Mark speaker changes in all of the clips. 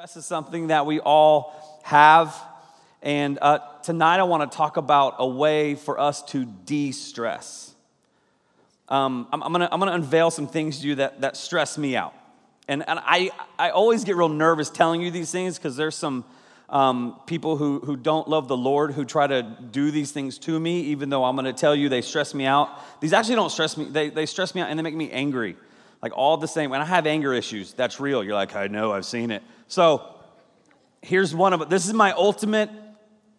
Speaker 1: Stress is something that we all have. And uh, tonight I want to talk about a way for us to de stress. Um, I'm, I'm to I'm gonna unveil some things to you that, that stress me out. And, and I, I always get real nervous telling you these things because there's some um, people who, who don't love the Lord who try to do these things to me, even though I'm to tell you they stress me out. These actually don't stress me, they, they stress me out and they make me angry. Like all the same. When I have anger issues, that's real. You're like, I know, I've seen it. So here's one of. This is my ultimate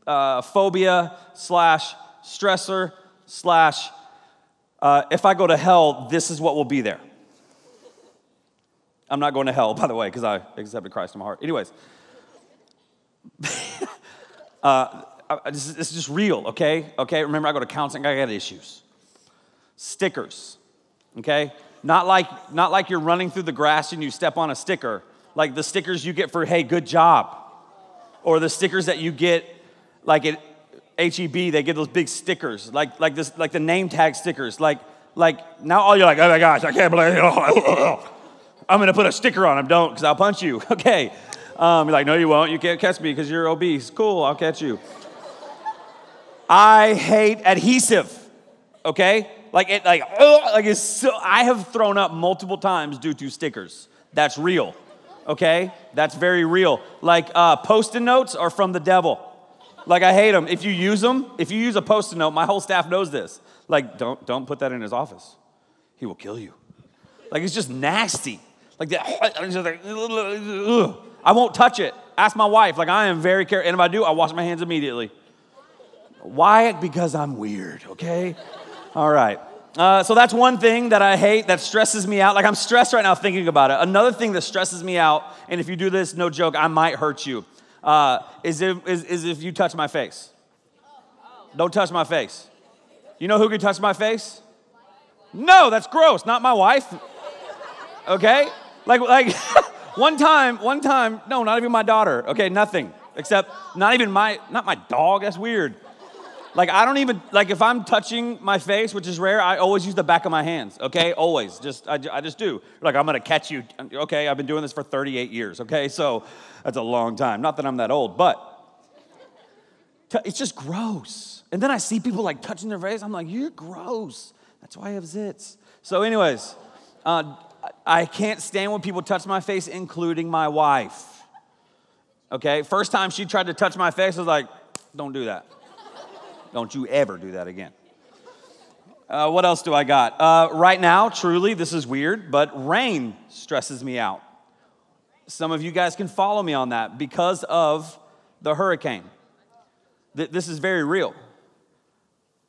Speaker 1: uh, phobia slash stressor slash uh, if I go to hell, this is what will be there. I'm not going to hell, by the way, because I accepted Christ in my heart. Anyways, uh, this, is, this, is, just real, okay? Okay, remember I go to counseling, I got issues. Stickers, okay? Not like, not like you're running through the grass and you step on a sticker, like the stickers you get for, hey, good job. Or the stickers that you get, like at HEB, they get those big stickers, like, like, this, like the name tag stickers. Like, like now all you're like, oh my gosh, I can't believe it. I'm gonna put a sticker on him, Don't, because I'll punch you. Okay. Um, you're like, no, you won't. You can't catch me because you're obese. Cool, I'll catch you. I hate adhesive. Okay? Like it, like, ugh, like it's so, I have thrown up multiple times due to stickers. That's real. Okay? That's very real. Like uh, post-it notes are from the devil. Like I hate them. If you use them, if you use a post-it note, my whole staff knows this. Like, don't don't put that in his office. He will kill you. Like it's just nasty. Like that. I won't touch it. Ask my wife. Like I am very careful. And if I do, I wash my hands immediately. Why? Because I'm weird. Okay. All right. Uh, so that's one thing that I hate that stresses me out. Like I'm stressed right now thinking about it. Another thing that stresses me out, and if you do this, no joke, I might hurt you, uh, is, if, is, is if you touch my face. Don't touch my face. You know who can touch my face? No, that's gross. Not my wife. Okay? Like, like one time, one time, no, not even my daughter. Okay, nothing. Except not even my, not my dog. That's weird. Like, I don't even, like, if I'm touching my face, which is rare, I always use the back of my hands, okay? Always. Just, I, I just do. Like, I'm gonna catch you. Okay, I've been doing this for 38 years, okay? So that's a long time. Not that I'm that old, but it's just gross. And then I see people like touching their face. I'm like, you're gross. That's why I have zits. So, anyways, uh, I can't stand when people touch my face, including my wife. Okay, first time she tried to touch my face, I was like, don't do that. Don't you ever do that again. Uh, what else do I got? Uh, right now, truly, this is weird, but rain stresses me out. Some of you guys can follow me on that because of the hurricane. Th- this is very real.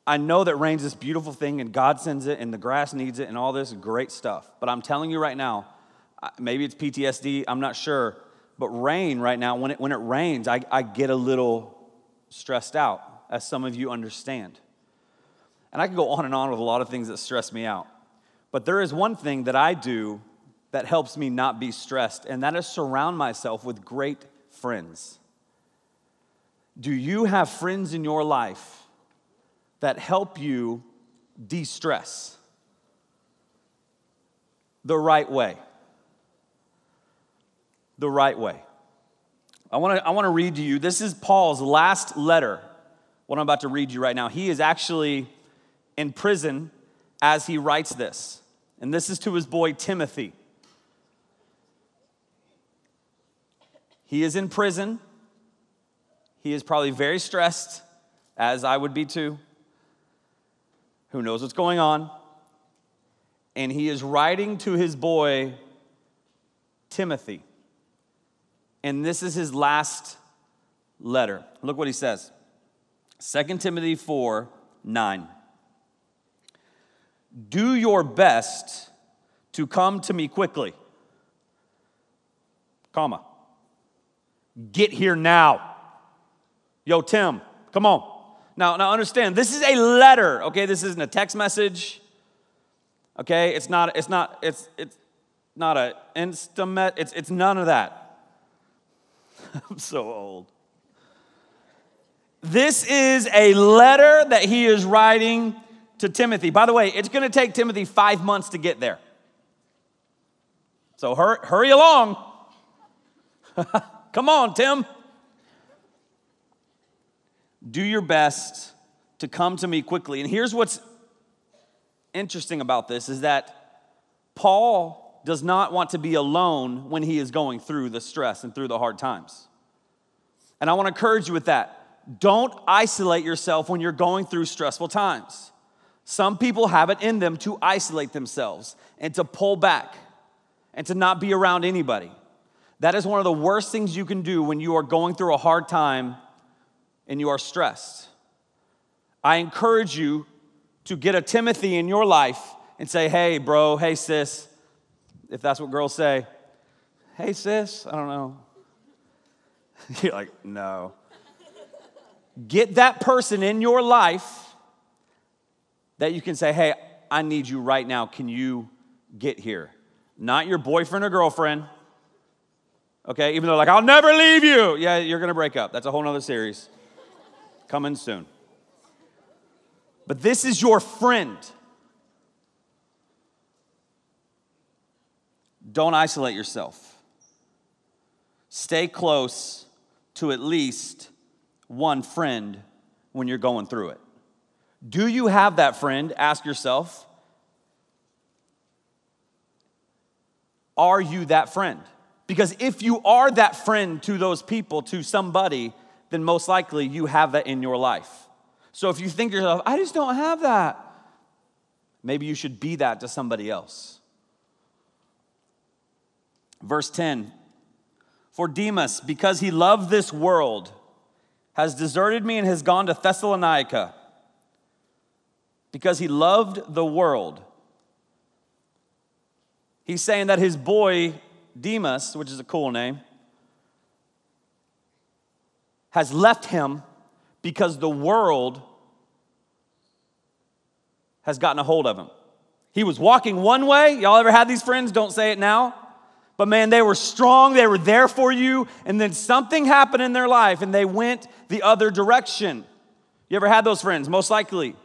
Speaker 1: I know that rain's this beautiful thing and God sends it and the grass needs it and all this great stuff. But I'm telling you right now, maybe it's PTSD, I'm not sure. But rain right now, when it, when it rains, I, I get a little stressed out as some of you understand. And I could go on and on with a lot of things that stress me out. But there is one thing that I do that helps me not be stressed, and that is surround myself with great friends. Do you have friends in your life that help you de stress the right way? The right way. I wanna, I wanna read to you. This is Paul's last letter what I'm about to read you right now. He is actually in prison as he writes this. And this is to his boy Timothy. He is in prison. He is probably very stressed, as I would be too. Who knows what's going on? And he is writing to his boy Timothy. And this is his last letter. Look what he says. 2 Timothy 4 9. Do your best to come to me quickly. Comma. Get here now. Yo, Tim, come on. Now, now understand, this is a letter, okay? This isn't a text message. Okay? It's not, it's not, it's it's not a instamet, it's it's none of that. I'm so old. This is a letter that he is writing to Timothy. By the way, it's going to take Timothy five months to get there. So hurry, hurry along. Come on, Tim. Do your best to come to me quickly. And here's what's interesting about this is that Paul does not want to be alone when he is going through the stress and through the hard times. And I want to encourage you with that. Don't isolate yourself when you're going through stressful times. Some people have it in them to isolate themselves and to pull back and to not be around anybody. That is one of the worst things you can do when you are going through a hard time and you are stressed. I encourage you to get a Timothy in your life and say, hey, bro, hey, sis, if that's what girls say. Hey, sis, I don't know. You're like, no. Get that person in your life that you can say, hey, I need you right now. Can you get here? Not your boyfriend or girlfriend. Okay, even though, like, I'll never leave you. Yeah, you're gonna break up. That's a whole nother series. Coming soon. But this is your friend. Don't isolate yourself. Stay close to at least one friend when you're going through it. Do you have that friend? Ask yourself. Are you that friend? Because if you are that friend to those people, to somebody, then most likely you have that in your life. So if you think to yourself, I just don't have that, maybe you should be that to somebody else. Verse 10 For Demas, because he loved this world, has deserted me and has gone to Thessalonica because he loved the world. He's saying that his boy Demas, which is a cool name, has left him because the world has gotten a hold of him. He was walking one way. Y'all ever had these friends? Don't say it now. But man, they were strong, they were there for you, and then something happened in their life and they went the other direction. You ever had those friends? Most likely.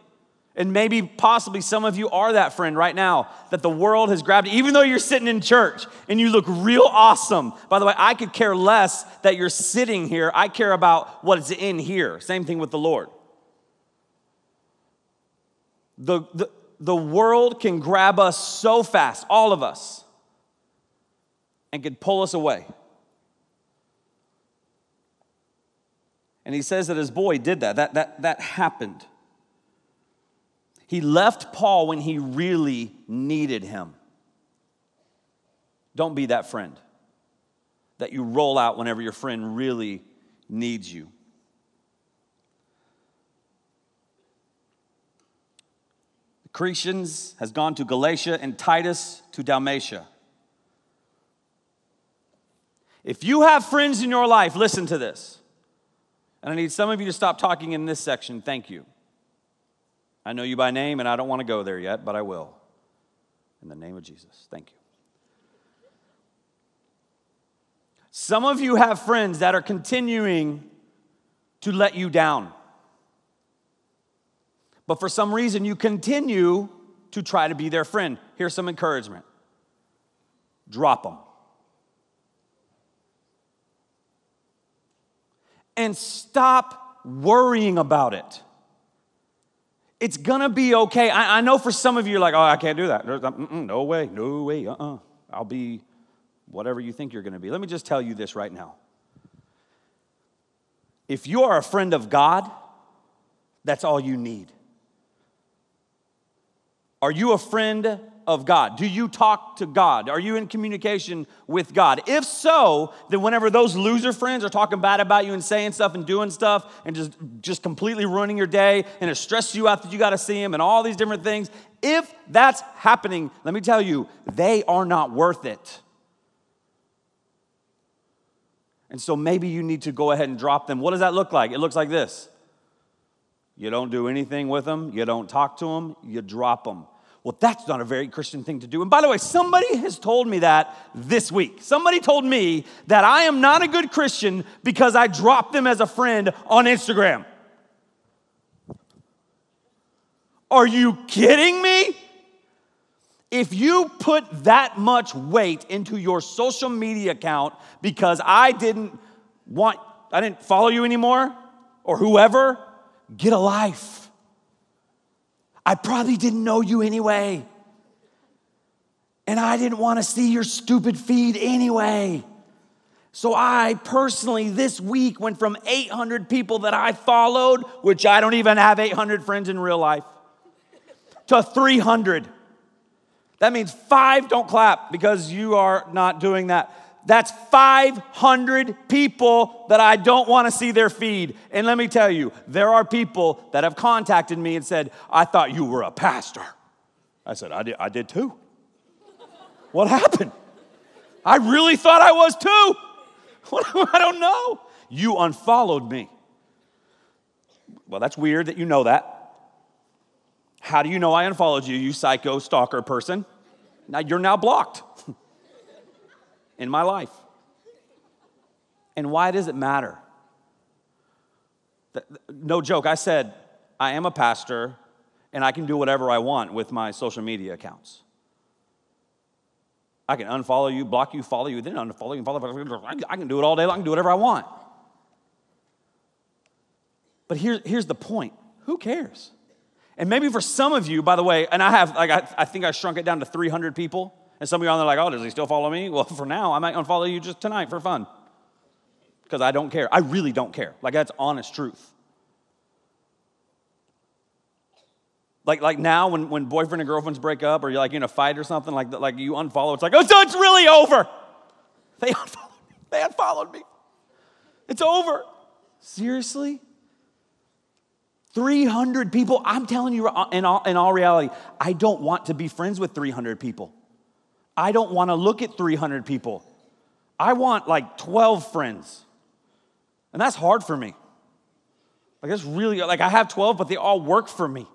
Speaker 1: And maybe, possibly, some of you are that friend right now that the world has grabbed, even though you're sitting in church and you look real awesome. By the way, I could care less that you're sitting here. I care about what is in here. Same thing with the Lord. The, the, the world can grab us so fast, all of us, and can pull us away. And he says that his boy did that. That, that, that happened. He left Paul when he really needed him. Don't be that friend that you roll out whenever your friend really needs you. Crescens has gone to Galatia and Titus to Dalmatia. If you have friends in your life, listen to this. And I need some of you to stop talking in this section. Thank you. I know you by name, and I don't want to go there yet, but I will. In the name of Jesus. Thank you. Some of you have friends that are continuing to let you down. But for some reason, you continue to try to be their friend. Here's some encouragement drop them. And stop worrying about it. It's gonna be okay. I, I, know for some of you, like, oh, I can't do that. no way, no way, uh uh-uh. uh. I'll be whatever you think you're gonna be. Let me just tell you this right now. If you are a friend of God, that's all you need. Are you a friend of God? Do you talk to God? Are you in communication with God? If so, then whenever those loser friends are talking bad about you and saying stuff and doing stuff and just, just completely ruining your day and it stresses you out that you got to see them and all these different things, if that's happening, let me tell you, they are not worth it. And so maybe you need to go ahead and drop them. What does that look like? It looks like this. You don't do anything with them, you don't talk to them, you drop them. Well, that's not a very Christian thing to do. And by the way, somebody has told me that this week. Somebody told me that I am not a good Christian because I dropped them as a friend on Instagram. Are you kidding me? If you put that much weight into your social media account because I didn't want, I didn't follow you anymore, or whoever, get a life. I probably didn't know you anyway. And I didn't want to see your stupid feed anyway. So I personally this week went from 800 people that I followed, which I don't even have 800 friends in real life, to 300. That means five, don't clap because you are not doing that. That's 500 people that I don't want to see their feed. And let me tell you, there are people that have contacted me and said, I thought you were a pastor. I said, I did, I did too. What happened? I really thought I was too. I don't know. You unfollowed me. Well, that's weird that you know that. How do you know I unfollowed you, you psycho stalker person? Now you're now blocked in my life. And why does it matter? No joke, I said, I am a pastor and I can do whatever I want with my social media accounts. I can unfollow you, block you, follow you, then unfollow you, follow you. I can do it all day long. I can do whatever I want. But here, here's the point who cares? And maybe for some of you, by the way, and I have, like, I, I think I shrunk it down to 300 people. And some of you there like, oh, does he still follow me? Well, for now, I might unfollow you just tonight for fun. Because I don't care. I really don't care. Like, that's honest truth. Like, like now, when, when boyfriend and girlfriends break up, or you're like in a fight or something, like, like you unfollow, it's like, oh, so it's really over. They unfollowed me. They unfollowed me. It's over. Seriously? 300 people. I'm telling you, uh, in all, in all reality, I don't want to be friends with 300 people. I don't want to look at 300 people. I want like 12 friends. And that's hard for me. Like, that's really, like, I have 12, but they all work for me.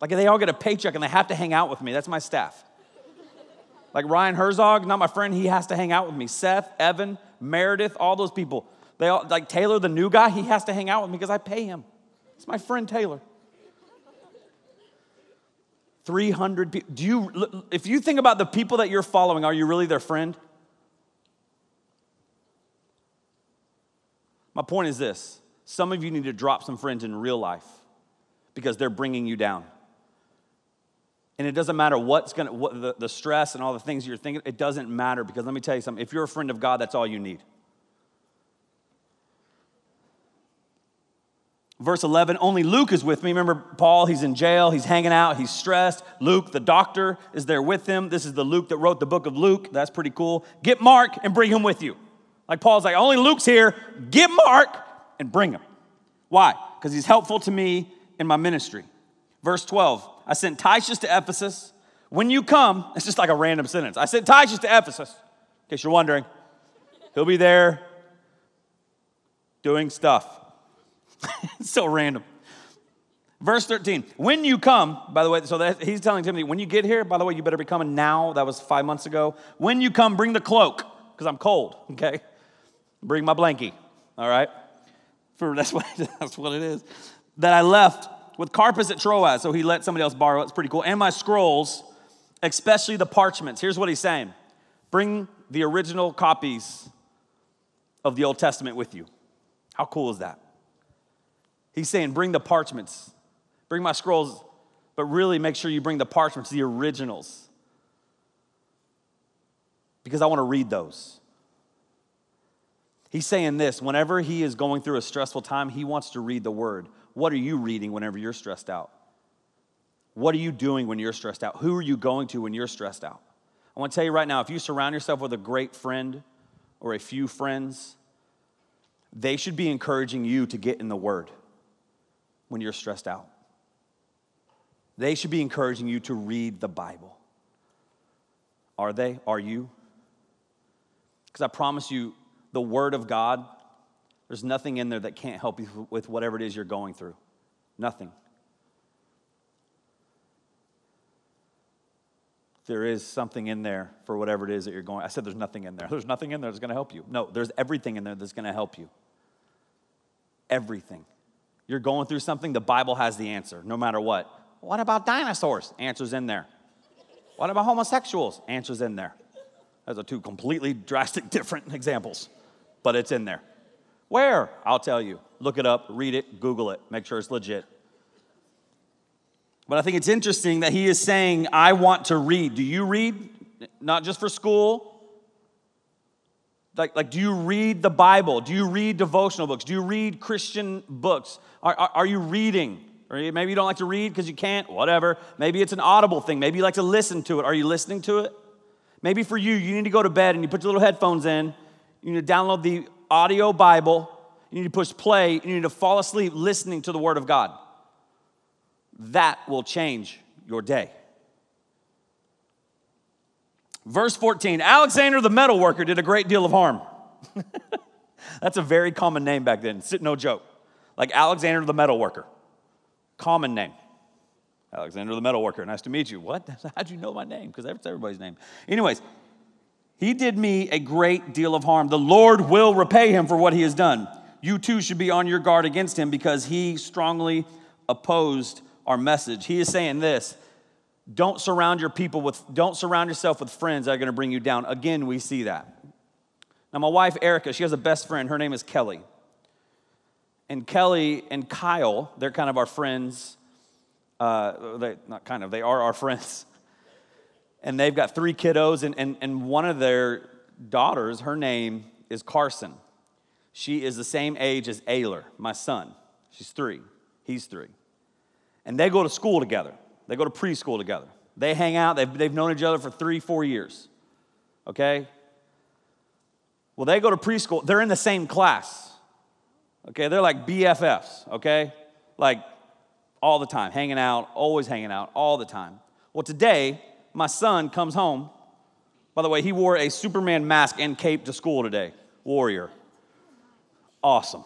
Speaker 1: Like they all get a paycheck and they have to hang out with me. That's my staff. Like Ryan Herzog, not my friend, he has to hang out with me. Seth, Evan, Meredith, all those people. They all like Taylor, the new guy, he has to hang out with me because I pay him. It's my friend Taylor. 300 people. Do you if you think about the people that you're following, are you really their friend? My point is this. Some of you need to drop some friends in real life because they're bringing you down. And it doesn't matter what's gonna, what the, the stress and all the things you're thinking, it doesn't matter because let me tell you something. If you're a friend of God, that's all you need. Verse 11, only Luke is with me. Remember, Paul, he's in jail, he's hanging out, he's stressed. Luke, the doctor, is there with him. This is the Luke that wrote the book of Luke. That's pretty cool. Get Mark and bring him with you. Like Paul's like, only Luke's here. Get Mark and bring him. Why? Because he's helpful to me in my ministry. Verse 12, I sent Tychicus to Ephesus. When you come, it's just like a random sentence. I sent Tychicus to Ephesus, in case you're wondering. He'll be there doing stuff. so random. Verse 13, when you come, by the way, so that, he's telling Timothy, when you get here, by the way, you better be coming now. That was five months ago. When you come, bring the cloak, because I'm cold, okay? Bring my blankie, all right? For that's what, that's what it is. That I left with Carpus at Troas, so he let somebody else borrow it. It's pretty cool. And my scrolls, especially the parchments. Here's what he's saying bring the original copies of the Old Testament with you. How cool is that? He's saying, bring the parchments, bring my scrolls, but really make sure you bring the parchments, the originals, because I want to read those. He's saying this whenever he is going through a stressful time, he wants to read the word. What are you reading whenever you're stressed out? What are you doing when you're stressed out? Who are you going to when you're stressed out? I want to tell you right now if you surround yourself with a great friend or a few friends, they should be encouraging you to get in the Word when you're stressed out. They should be encouraging you to read the Bible. Are they? Are you? Because I promise you, the Word of God there's nothing in there that can't help you with whatever it is you're going through. Nothing. There is something in there for whatever it is that you're going. I said there's nothing in there. There's nothing in there that's going to help you. No, there's everything in there that's going to help you. Everything. You're going through something, the Bible has the answer, no matter what. What about dinosaurs? Answers in there. What about homosexuals? Answers in there. Those are two completely drastic different examples, but it's in there. Where? I'll tell you. Look it up, read it, Google it, make sure it's legit. But I think it's interesting that he is saying, I want to read. Do you read? Not just for school. Like, like do you read the Bible? Do you read devotional books? Do you read Christian books? Are, are, are you reading? Or maybe you don't like to read because you can't, whatever. Maybe it's an audible thing. Maybe you like to listen to it. Are you listening to it? Maybe for you, you need to go to bed and you put your little headphones in. You need to download the audio Bible. You need to push play. You need to fall asleep listening to the Word of God. That will change your day. Verse 14 Alexander the metal worker did a great deal of harm. That's a very common name back then, Sit no joke. Like Alexander the metal worker. Common name. Alexander the metal worker. Nice to meet you. What? How'd you know my name? Because that's everybody's name. Anyways, he did me a great deal of harm. The Lord will repay him for what he has done. You too should be on your guard against him because he strongly opposed our message. He is saying this don't surround your people with, don't surround yourself with friends that are going to bring you down. Again, we see that. Now, my wife, Erica, she has a best friend. Her name is Kelly. And Kelly and Kyle, they're kind of our friends. Uh, they, not kind of, they are our friends. And they've got three kiddos, and, and, and one of their daughters, her name is Carson. She is the same age as Ayler, my son. She's three, he's three. And they go to school together. They go to preschool together. They hang out, they've, they've known each other for three, four years. Okay? Well, they go to preschool, they're in the same class. Okay? They're like BFFs, okay? Like all the time, hanging out, always hanging out, all the time. Well, today, my son comes home. By the way, he wore a Superman mask and cape to school today. Warrior. Awesome.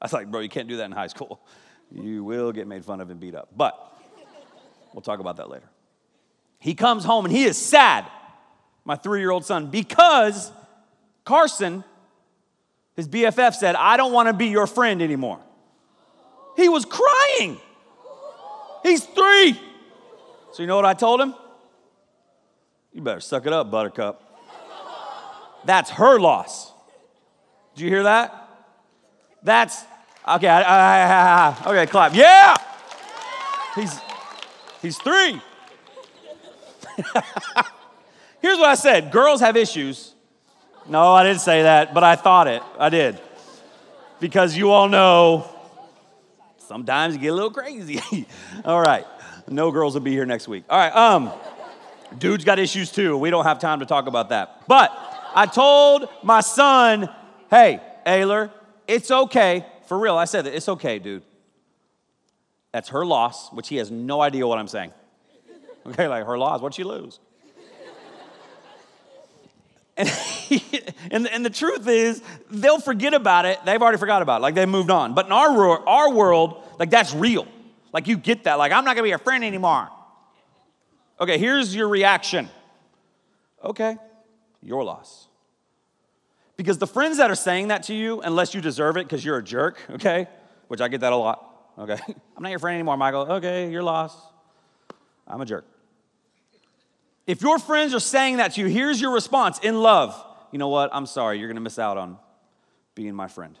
Speaker 1: I was like, bro, you can't do that in high school. You will get made fun of and beat up. But We'll talk about that later. He comes home and he is sad, my three year old son, because Carson, his BFF, said, I don't want to be your friend anymore. He was crying. He's three. So, you know what I told him? You better suck it up, Buttercup. That's her loss. Did you hear that? That's okay. I, I, I, okay, clap. Yeah. He's He's three. Here's what I said girls have issues. No, I didn't say that, but I thought it. I did. Because you all know sometimes you get a little crazy. all right. No girls will be here next week. All right. Um, dude's got issues too. We don't have time to talk about that. But I told my son, hey, Ayler, it's okay. For real, I said that. It's okay, dude. That's her loss, which he has no idea what I'm saying. Okay, like her loss, what'd she lose? And, he, and, and the truth is, they'll forget about it. They've already forgot about it. Like they moved on. But in our, our world, like that's real. Like you get that. Like, I'm not gonna be your friend anymore. Okay, here's your reaction. Okay, your loss. Because the friends that are saying that to you, unless you deserve it because you're a jerk, okay, which I get that a lot, Okay. I'm not your friend anymore, Michael. Okay, you're lost. I'm a jerk. If your friends are saying that to you, here's your response in love. You know what? I'm sorry. You're going to miss out on being my friend.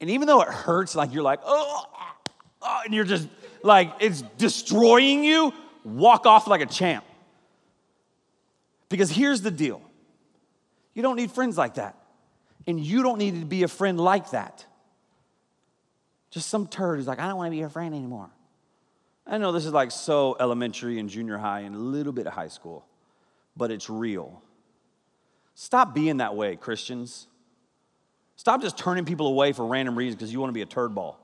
Speaker 1: And even though it hurts, like you're like, oh, oh, and you're just like, it's destroying you, walk off like a champ. Because here's the deal you don't need friends like that. And you don't need to be a friend like that. Just some turd who's like, I don't want to be your friend anymore. I know this is like so elementary and junior high and a little bit of high school, but it's real. Stop being that way, Christians. Stop just turning people away for random reasons because you want to be a turd ball.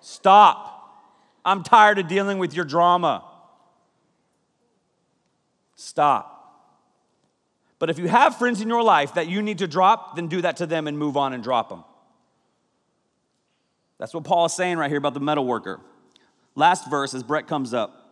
Speaker 1: Stop. I'm tired of dealing with your drama. Stop. But if you have friends in your life that you need to drop, then do that to them and move on and drop them. That's what Paul is saying right here about the metal worker. Last verse, as Brett comes up.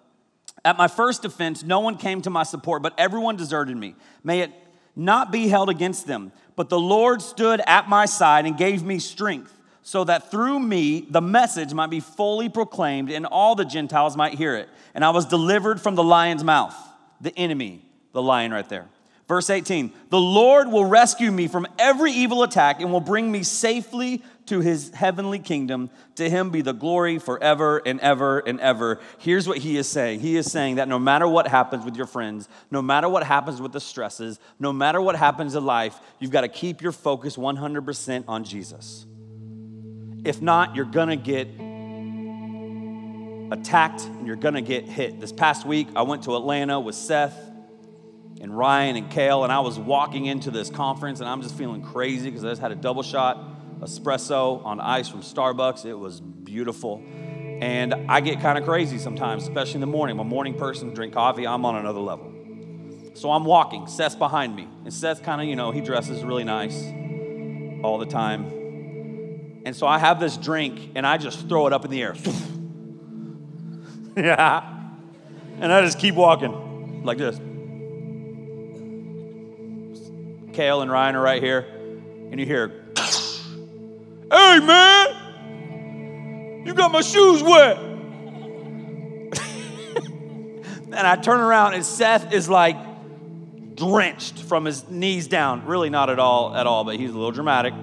Speaker 1: At my first offense, no one came to my support, but everyone deserted me. May it not be held against them. But the Lord stood at my side and gave me strength, so that through me the message might be fully proclaimed and all the Gentiles might hear it. And I was delivered from the lion's mouth, the enemy, the lion right there. Verse 18 The Lord will rescue me from every evil attack and will bring me safely to his heavenly kingdom. To him be the glory forever and ever and ever. Here's what he is saying He is saying that no matter what happens with your friends, no matter what happens with the stresses, no matter what happens in life, you've got to keep your focus 100% on Jesus. If not, you're going to get attacked and you're going to get hit. This past week, I went to Atlanta with Seth and Ryan and Kale, and I was walking into this conference and I'm just feeling crazy because I just had a double shot espresso on ice from Starbucks. It was beautiful. And I get kind of crazy sometimes, especially in the morning. I'm a morning person, drink coffee, I'm on another level. So I'm walking, Seth's behind me. And Seth kind of, you know, he dresses really nice all the time. And so I have this drink and I just throw it up in the air. yeah. And I just keep walking like this. Kale and Ryan are right here, and you hear, Hey man, you got my shoes wet. and I turn around, and Seth is like drenched from his knees down. Really, not at all, at all, but he's a little dramatic.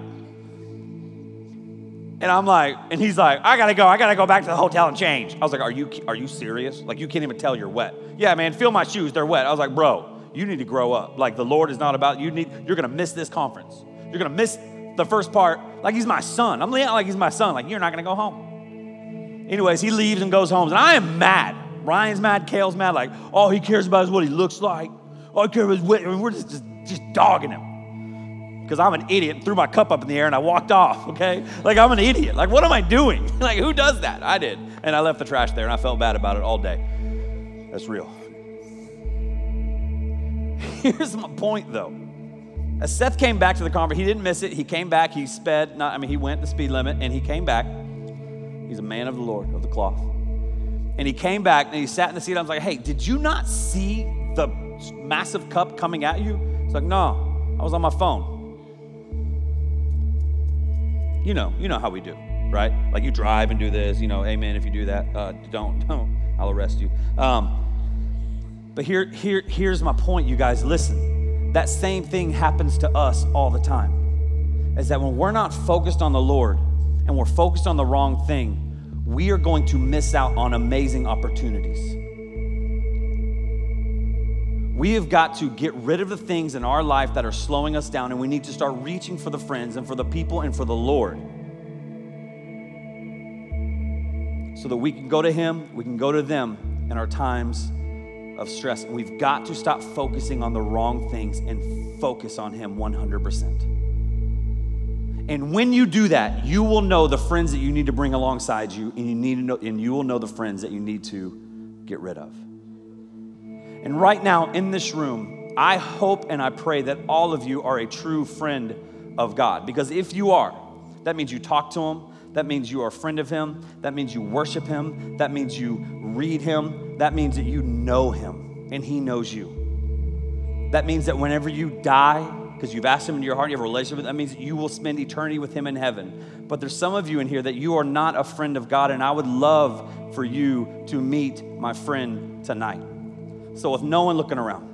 Speaker 1: And I'm like, and he's like, I gotta go, I gotta go back to the hotel and change. I was like, Are you are you serious? Like you can't even tell you're wet. Yeah, man, feel my shoes, they're wet. I was like, bro, you need to grow up. Like the Lord is not about you need you're gonna miss this conference. You're gonna miss the first part. Like he's my son. I'm like he's my son. Like you're not gonna go home. Anyways, he leaves and goes home. And I am mad. Ryan's mad, Kale's mad, like all he cares about is what he looks like. All he cares about is what, we're just, just, just dogging him. Because I'm an idiot and threw my cup up in the air and I walked off, okay? Like I'm an idiot. Like what am I doing? like who does that? I did. And I left the trash there and I felt bad about it all day. That's real. Here's my point though. As Seth came back to the conference, he didn't miss it. He came back, he sped, not, I mean, he went the speed limit and he came back. He's a man of the Lord, of the cloth. And he came back and he sat in the seat. I was like, hey, did you not see the massive cup coming at you? He's like, no, I was on my phone. You know, you know how we do, right? Like you drive and do this, you know, amen if you do that. Uh, don't, don't, I'll arrest you. Um, but here, here, here's my point, you guys. Listen, that same thing happens to us all the time. Is that when we're not focused on the Lord and we're focused on the wrong thing, we are going to miss out on amazing opportunities. We have got to get rid of the things in our life that are slowing us down, and we need to start reaching for the friends and for the people and for the Lord. So that we can go to Him, we can go to them in our times of stress. We've got to stop focusing on the wrong things and focus on Him 100%. And when you do that, you will know the friends that you need to bring alongside you, and you need to know, and you will know the friends that you need to get rid of. And right now in this room, I hope and I pray that all of you are a true friend of God. Because if you are, that means you talk to Him, that means you are a friend of Him. That means you worship Him. That means you read Him. That means that you know Him and He knows you. That means that whenever you die, because you've asked Him into your heart, you have a relationship with Him, that means that you will spend eternity with Him in heaven. But there's some of you in here that you are not a friend of God, and I would love for you to meet my friend tonight. So, with no one looking around,